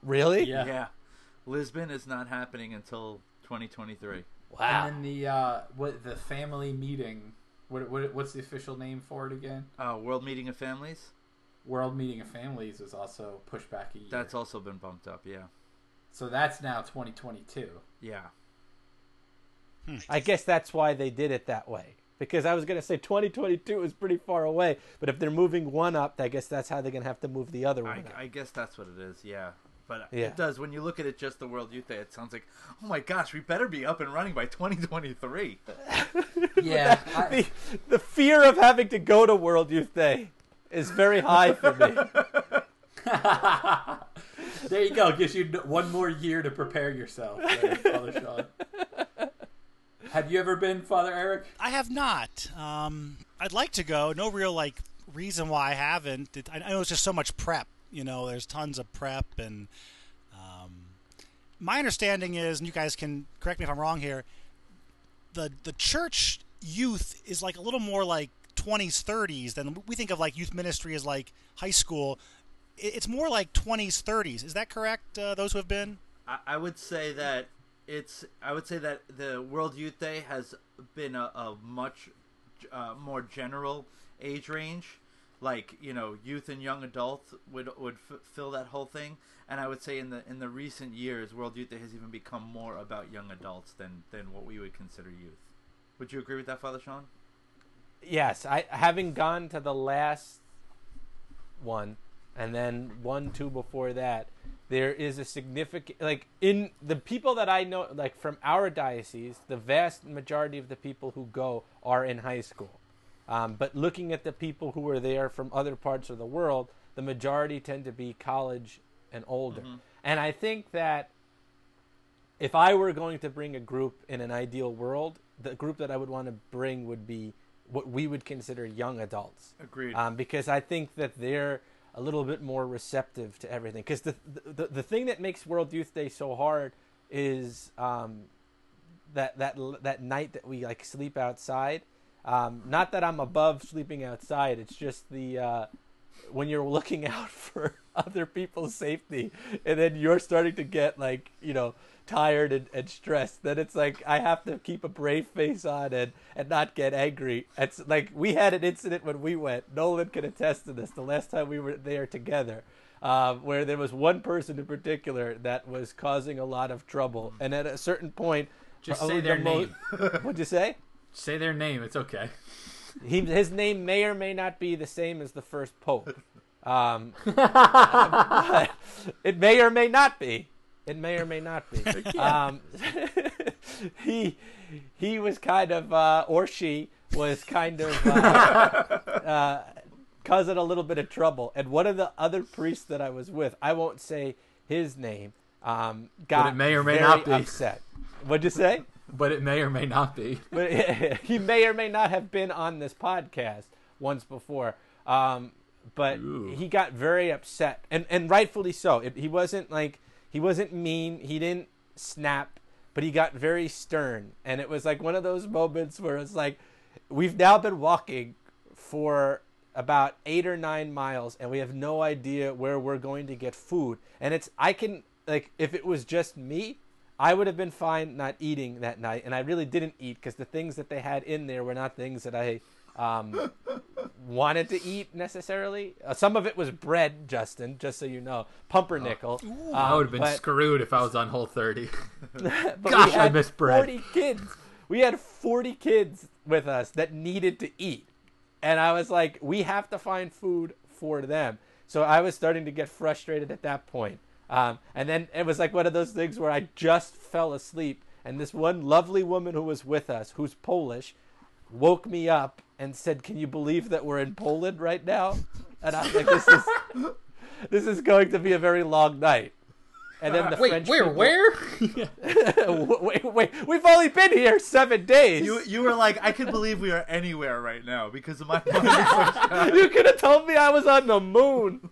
Really? Yeah. lisbon is not happening until 2023 Wow. And then the uh, what the family meeting. What, what what's the official name for it again? uh, world meeting of families World Meeting of Families is also pushed back a year. that's also been bumped up yeah so that's now 2022. yeah hmm. I guess that's why they did it that way. Because I was going to say 2022 is pretty far away, but if they're moving one up, I guess that's how they're going to have to move the other one. I, up. I guess that's what it is yeah but Yeah. it does when you look at it just the world youth day it sounds like oh my gosh we better be up and running by 2023 Yeah, I, the, the fear of having to go to World Youth Day is very high for me. there you go. Gives you one more year to prepare yourself, there, Father Sean. Have you ever been, Father Eric? I have not. Um, I'd like to go. No real like reason why I haven't. It, I know it's just so much prep. You know, there's tons of prep, and um, my understanding is, and you guys can correct me if I'm wrong here. The the church youth is like a little more like 20s, 30s then we think of like youth ministry as like high school. It's more like 20s, 30s. Is that correct? Uh, those who have been. I, I would say that it's. I would say that the World Youth Day has been a, a much uh, more general age range. Like you know, youth and young adult would would f- fill that whole thing. And I would say in the in the recent years, World Youth Day has even become more about young adults than than what we would consider youth. Would you agree with that, Father Sean? Yes, I having gone to the last one and then one two before that, there is a significant like in the people that I know like from our diocese, the vast majority of the people who go are in high school. Um, but looking at the people who are there from other parts of the world, the majority tend to be college and older. And I think that if I were going to bring a group in an ideal world, the group that I would want to bring would be what we would consider young adults. Agreed. Um, because I think that they're a little bit more receptive to everything. Because the, the the thing that makes World Youth Day so hard is um, that that that night that we like sleep outside. Um, not that I'm above sleeping outside. It's just the uh, when you're looking out for other people's safety and then you're starting to get like you know tired and, and stressed then it's like i have to keep a brave face on and and not get angry it's like we had an incident when we went nolan can attest to this the last time we were there together um, where there was one person in particular that was causing a lot of trouble and at a certain point Just uh, say the their mo- name. what'd you say Say their name. It's okay. He, his name may or may not be the same as the first pope. Um, but it may or may not be. It may or may not be. Um, he he was kind of, uh, or she was kind of uh, uh, causing a little bit of trouble. And one of the other priests that I was with, I won't say his name, um, got it may or may very not be. upset. What'd you say? But it may or may not be. but he may or may not have been on this podcast once before. Um, but Ooh. he got very upset, and and rightfully so. It, he wasn't like he wasn't mean. He didn't snap, but he got very stern, and it was like one of those moments where it's like we've now been walking for about eight or nine miles, and we have no idea where we're going to get food. And it's I can like if it was just me, I would have been fine not eating that night, and I really didn't eat because the things that they had in there were not things that I um, wanted to eat necessarily. Uh, some of it was bread, Justin, just so you know, pumpernickel. I Um, would have been but- screwed if I was on Whole 30. Gosh, I had miss bread. 40 kids. We had 40 kids with us that needed to eat. And I was like, we have to find food for them. So I was starting to get frustrated at that point. Um, and then it was like one of those things where I just fell asleep. And this one lovely woman who was with us, who's Polish, woke me up and said, "Can you believe that we're in Poland right now?" And I was like, "This is this is going to be a very long night." And then the Wait, French where? people- Where? wait, wait, we've only been here seven days. You You, you were like, I can believe we are anywhere right now because of my you could have told me I was on the moon.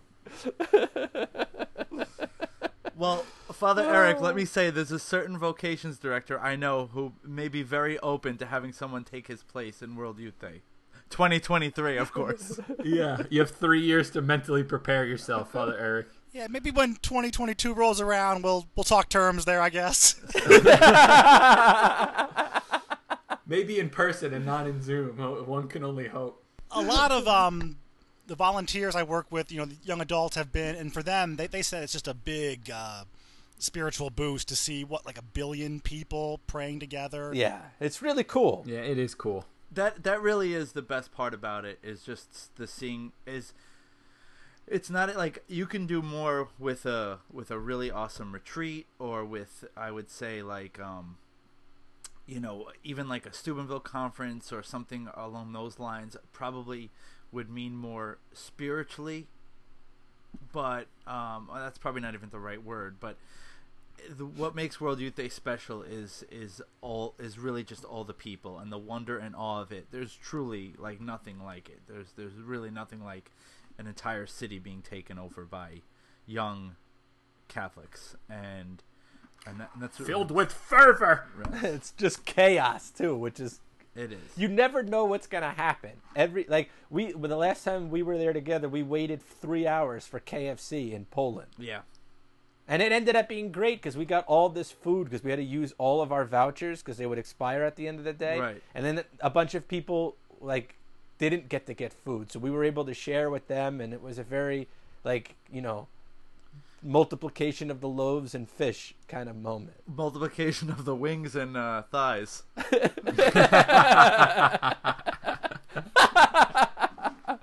Well, Father Eric, let me say, there's a certain vocations director I know who may be very open to having someone take his place in World Youth Day, 2023, of course. yeah, you have three years to mentally prepare yourself, Father Eric. Yeah, maybe when 2022 rolls around, we'll we'll talk terms there, I guess. Maybe in person and not in Zoom. One can only hope. a lot of um, the volunteers I work with, you know, the young adults have been, and for them, they, they said it's just a big uh, spiritual boost to see what like a billion people praying together. Yeah, it's really cool. Yeah, it is cool. that that really is the best part about it is just the seeing is it's not like you can do more with a with a really awesome retreat or with I would say like um you know even like a Steubenville conference or something along those lines probably would mean more spiritually but um that's probably not even the right word but the, what makes World Youth Day special is is all is really just all the people and the wonder and awe of it. There's truly like nothing like it. There's there's really nothing like an entire city being taken over by young Catholics and and, that, and that's Filled with fervor. it's just chaos too, which is it is. you never know what's gonna happen. Every like we well, the last time we were there together, we waited three hours for KFC in Poland. yeah. And it ended up being great because we got all this food because we had to use all of our vouchers because they would expire at the end of the day. Right. And then a bunch of people like didn't get to get food, so we were able to share with them, and it was a very like you know multiplication of the loaves and fish kind of moment. Multiplication of the wings and uh, thighs.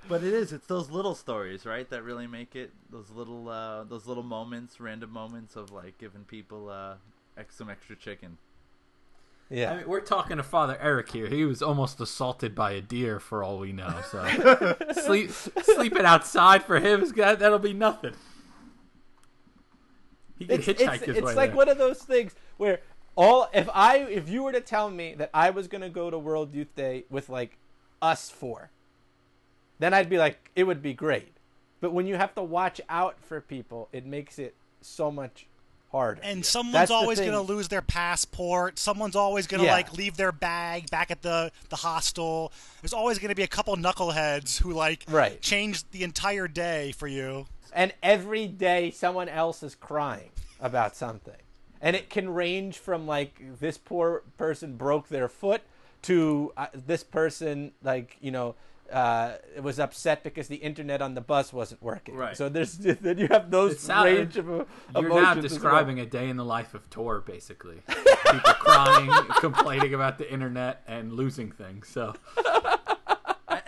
but it is. It's those little stories, right, that really make it. Those little, uh, those little moments, random moments of like giving people uh, some extra chicken. Yeah. I mean, we're talking to Father Eric here. He was almost assaulted by a deer, for all we know. So sleep sleeping outside for him is that that'll be nothing. He can it's hitchhike it's, his it's way like there. one of those things where all if I if you were to tell me that I was gonna go to World Youth Day with like us four, then I'd be like it would be great. But when you have to watch out for people, it makes it so much harder. And someone's That's always going to lose their passport. Someone's always going to Yeah. like leave their bag back at the the hostel. There's always going to be a couple knuckleheads who like Right. change the entire day for you. and every day someone else is crying about something and it can range from like this poor person broke their foot to uh, this person like you know uh, was upset because the internet on the bus wasn't working. Right. So there's then you have those sound- range of uh, You're emotions now as well. describing a day in the life of Tor, basically. People crying, complaining about the internet, and losing things. So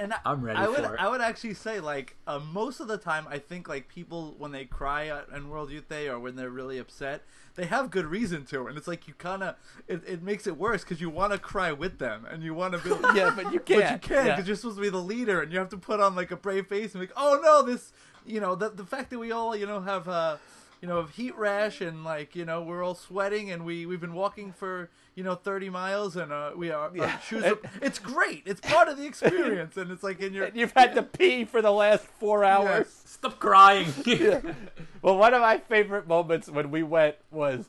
and I, I'm ready I would, for it. I would actually say like uh, most of the time, I think like people when they cry in World Youth Day or when they're really upset, they have good reason to, and it's like you kind of it, it makes it worse because you want to cry with them and you want to be. Yeah, but you can't But you can't. can't Yeah. because you're supposed to be the leader, and you have to put on like a brave face and be like, "Oh no, this, you know, the the fact that we all, you know, have uh, you know, have heat rash and like, you know, we're all sweating and we we've been walking for you know 30 miles and uh, we are Yeah. our shoes. Are, it's great. It's part of the experience, and it's like in your You've had to pee for the last four hours. stop crying. Well, one of my favorite moments when we went was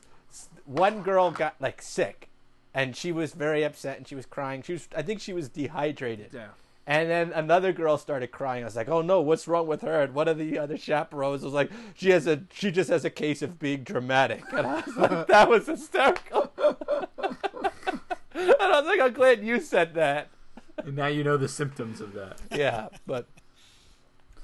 one girl got like sick, and she was very upset and she was crying. She was, I think, she was dehydrated. Yeah. And then another girl started crying. I was like, "Oh no, what's wrong with her?" And one of the other chaperones was like, "She has a, she just has a case of being dramatic." And I was like, "That was hysterical." and I was like, oh, "I'm glad you said that." and now you know the symptoms of that. yeah, but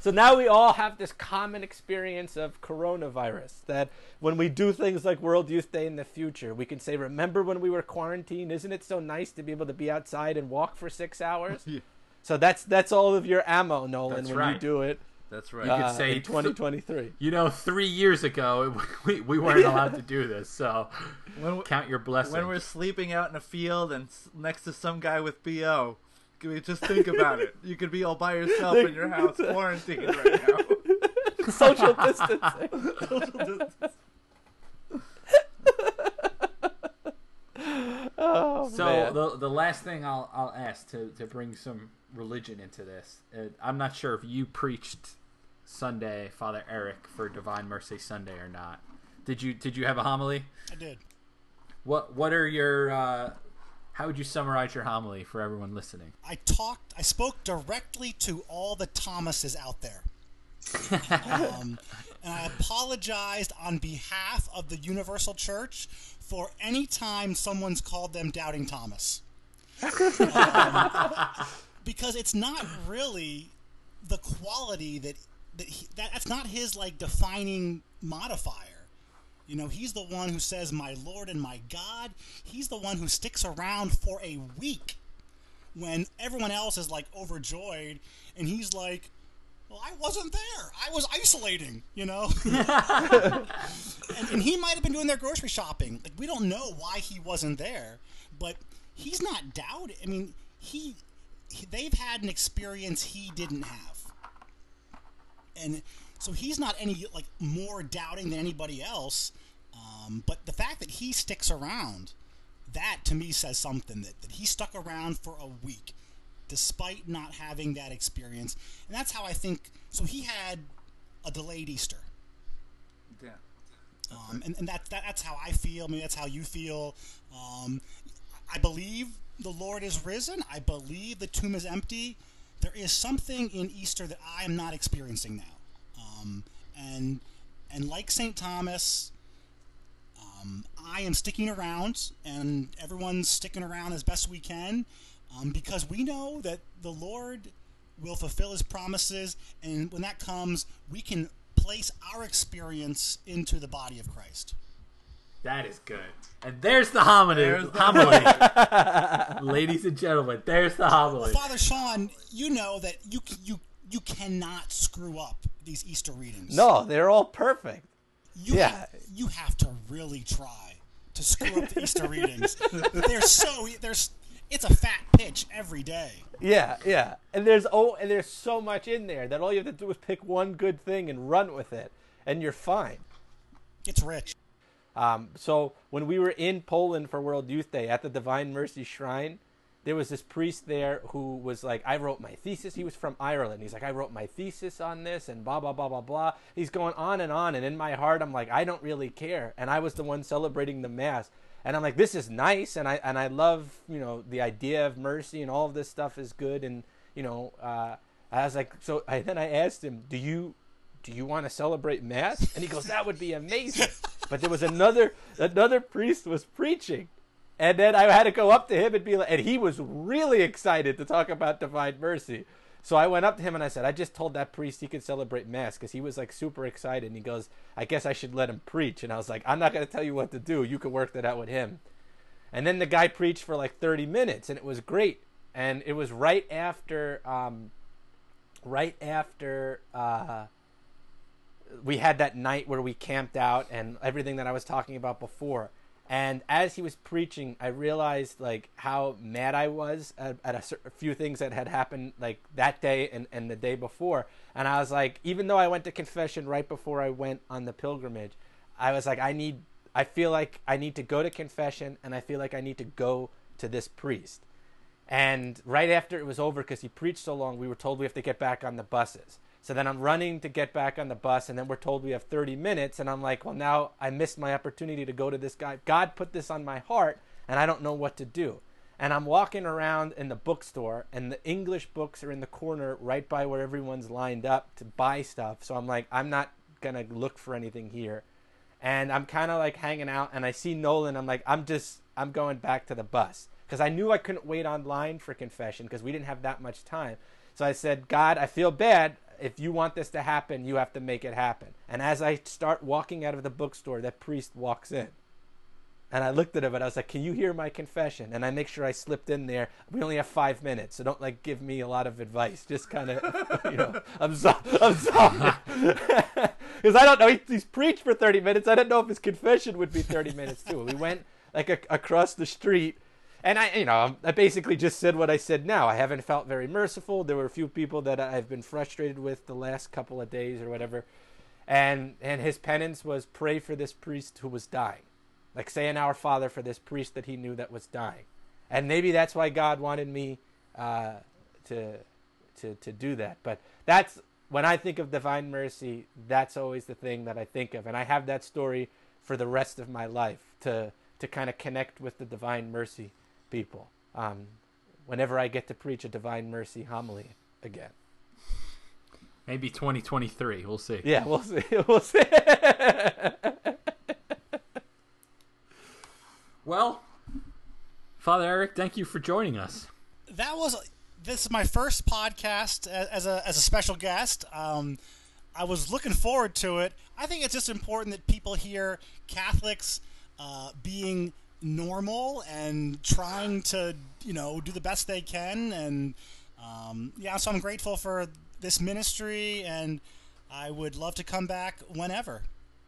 so now we all have this common experience of coronavirus that when we do things like World Youth Day in the future, we can say, "Remember when we were quarantined? Isn't it so nice to be able to be outside and walk for six hours?" Yeah. So that's that's all of your ammo, Nolan, That's when you do it. That's right. You could uh, say 2023. You know, three years ago, we, we weren't allowed to do this, so when, we- count your blessings. when we're sleeping out in a field and next to some guy with bo, can we just think about it? You could be all by yourself in your house, quarantined right now. Social distancing. oh, So man. the the last thing I'll I'll ask to to bring some religion into this. Uh, I'm not sure if you preached Sunday, Father Eric, for Divine Mercy Sunday or not. Did you did you have a homily? I did. What what are your uh, how would you summarize your homily for everyone listening? I talked. I spoke directly to all the Thomases out there, um, and I apologized on behalf of the Universal Church for any time someone's called them Doubting Thomas, Um, because it's not really the quality that that, he, that that's not his like defining modifier. You know, he's the one who says, "My Lord and my God." He's the one who sticks around for a week when everyone else is like overjoyed, and he's like, "Well, I wasn't there. I was isolating." You know, and, and he might have been doing their grocery shopping. Like we don't know why he wasn't there, but he's not doubted. I mean, he, he they've had an experience he didn't have and so he's not any like more doubting than anybody else. Um, but the fact that he sticks around, that to me says something that, that he stuck around for a week, despite not having that experience, and that's how I think. So he had a delayed Easter, Yeah. um, and, and that, that that's how I feel. I mean, that's how you feel. Um, I believe the Lord is risen. I believe the tomb is empty. There is something in Easter that I am not experiencing now, um, and and like Saint Thomas, um, I am sticking around, and everyone's sticking around as best we can, um, because we know that the Lord will fulfill His promises, and when that comes, we can place our experience into the body of Christ. That is good. And there's the homily. There's the- homily. Ladies and gentlemen, there's the homily. Father Sean, you know that you you you cannot screw up these Easter readings. no, they're all perfect. you yeah. ha- you have to really try to screw up the Easter readings. They're so there's it's a fat pitch every day. Yeah, yeah. And there's oh, and there's so much in there that all you have to do is pick one good thing and run with it, and you're fine. It's rich. Um, so when we were in Poland for World Youth Day at the Divine Mercy Shrine, there was this priest there who was like, I wrote my thesis. He was from Ireland. He's like, I wrote my thesis on this and blah, blah, blah, blah, blah. He's going on and on. And in my heart, I'm like, I don't really care. And I was the one celebrating the Mass. And I'm like, this is nice. And I, and I love, you know, the idea of mercy and all of this stuff is good. And, you know, uh, I was like, so I, then I asked him, do you, do you want to celebrate Mass? And he goes, that would be amazing. But there was another, another priest was preaching and then I had to go up to him and be like, and he was really excited to talk about divine mercy. So I went up to him and I said, I just told that priest he could celebrate mass because he was like super excited. And he goes, I guess I should let him preach. And I was like, I'm not going to tell you what to do. You can work that out with him. And then the guy preached for like 30 minutes and it was great. And it was right after, um, right after, uh, we had that night where we camped out and everything that I was talking about before. And as he was preaching, I realized like how mad I was at, at a, certain, a, few things that had happened like that day and, and the day before. And I was like, even though I went to confession right before I went on the pilgrimage, I was like, I need, I feel like I need to go to confession and I feel like I need to go to this priest. And right after it was over, because he preached so long, we were told we have to get back on the buses. So then I'm running to get back on the bus, and then we're told we have 30 minutes. And I'm like, well, now I missed my opportunity to go to this guy. God put this on my heart, and I don't know what to do. And I'm walking around in the bookstore, and the English books are in the corner right by where everyone's lined up to buy stuff. So I'm like, I'm not going to look for anything here. And I'm kind of like hanging out, and I see Nolan. I'm like, I'm just, I'm going back to the bus. Because I knew I couldn't wait online for confession because we didn't have that much time. So I said, God, I feel bad if you want this to happen, you have to make it happen. And as I start walking out of the bookstore, that priest walks in. And I looked at him and I was like, Can you hear my confession? And I make sure I slipped in there. We only have five minutes, so don't like give me a lot of advice. Just kind of, you know, I'm, so- I'm sorry. Because I don't know. He, he's preached for 30 minutes. I didn't know if his confession would be 30 minutes too. We went like a, across the street and I, you know, I basically just said what I said now. I haven't felt very merciful. There were a few people that I've been frustrated with the last couple of days or whatever, and and his penance was pray for this priest who was dying, like say an Our Father for this priest that he knew that was dying, and maybe that's why God wanted me uh, to to to do that. But that's when I think of divine mercy, that's always the thing that I think of, and I have that story for the rest of my life to to kind of connect with the divine mercy people um, whenever I get to preach a divine mercy homily again. Maybe 2023. We'll see. Yeah, we'll see. We'll see. well, Father Eric, thank you for joining us. That was this is my first podcast as a as a special guest. Um, I was looking forward to it. I think it's just important that people hear Catholics uh, being normal and trying to you know do the best they can. And um, yeah so i'm grateful for this ministry and i would love to come back whenever.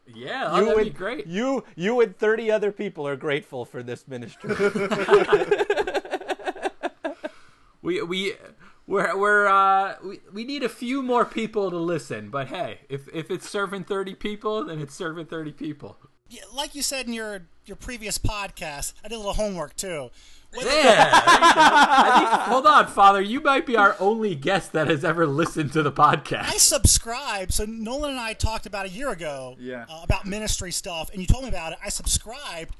Yeah oh, you that'd and, be great. You you and thirty other people are grateful for this ministry. we we we're, we're uh we, we need a few more people to listen but hey if if it's serving 30 people then it's serving 30 people. yeah, like you said in your your previous podcast i did a little homework too Whether- Yeah. Think, hold on, Father. You might be our only guest that has ever listened to the podcast. I podcast. subscribe. So Nolan and I talked about a year ago Yeah. uh, about ministry stuff, and you told me about it. I subscribed.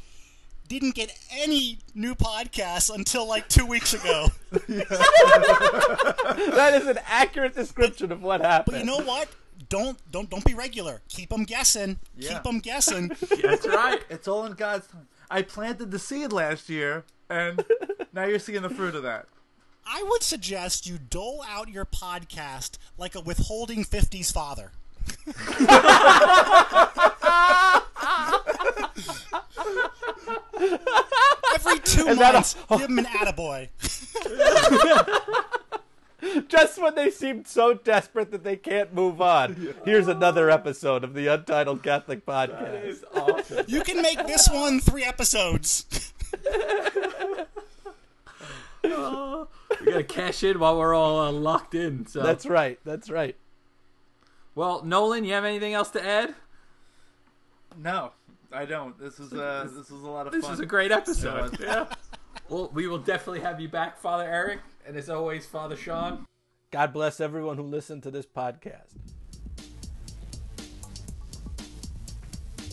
Didn't get any new podcasts until like two weeks ago. that is an accurate description of what happened. But you know what? Don't don't don't be regular. Keep them guessing. Yeah. Keep them guessing. That's right. It's all in God's time. I planted the seed last year, and now you're seeing the fruit of that. I would suggest you dole out your podcast like a withholding 50s father. Every two that months, give him an attaboy. Just when they seem so desperate that they can't move on, here's another episode of the Untitled Catholic Podcast. awesome. You can make this one three episodes. we gotta cash in while we're all uh, locked in. So That's right. That's right. well, Nolan, you have anything else to add? No, I don't. This was uh, this was a lot of fun. This fun. was a great episode. Yeah. Well, we will definitely have you back, Father Eric, and as always, Father Sean. God bless everyone who listened to this podcast.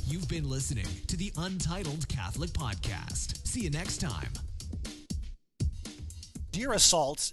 You've been listening to the Untitled Catholic Podcast. See you next time. Dear Assaults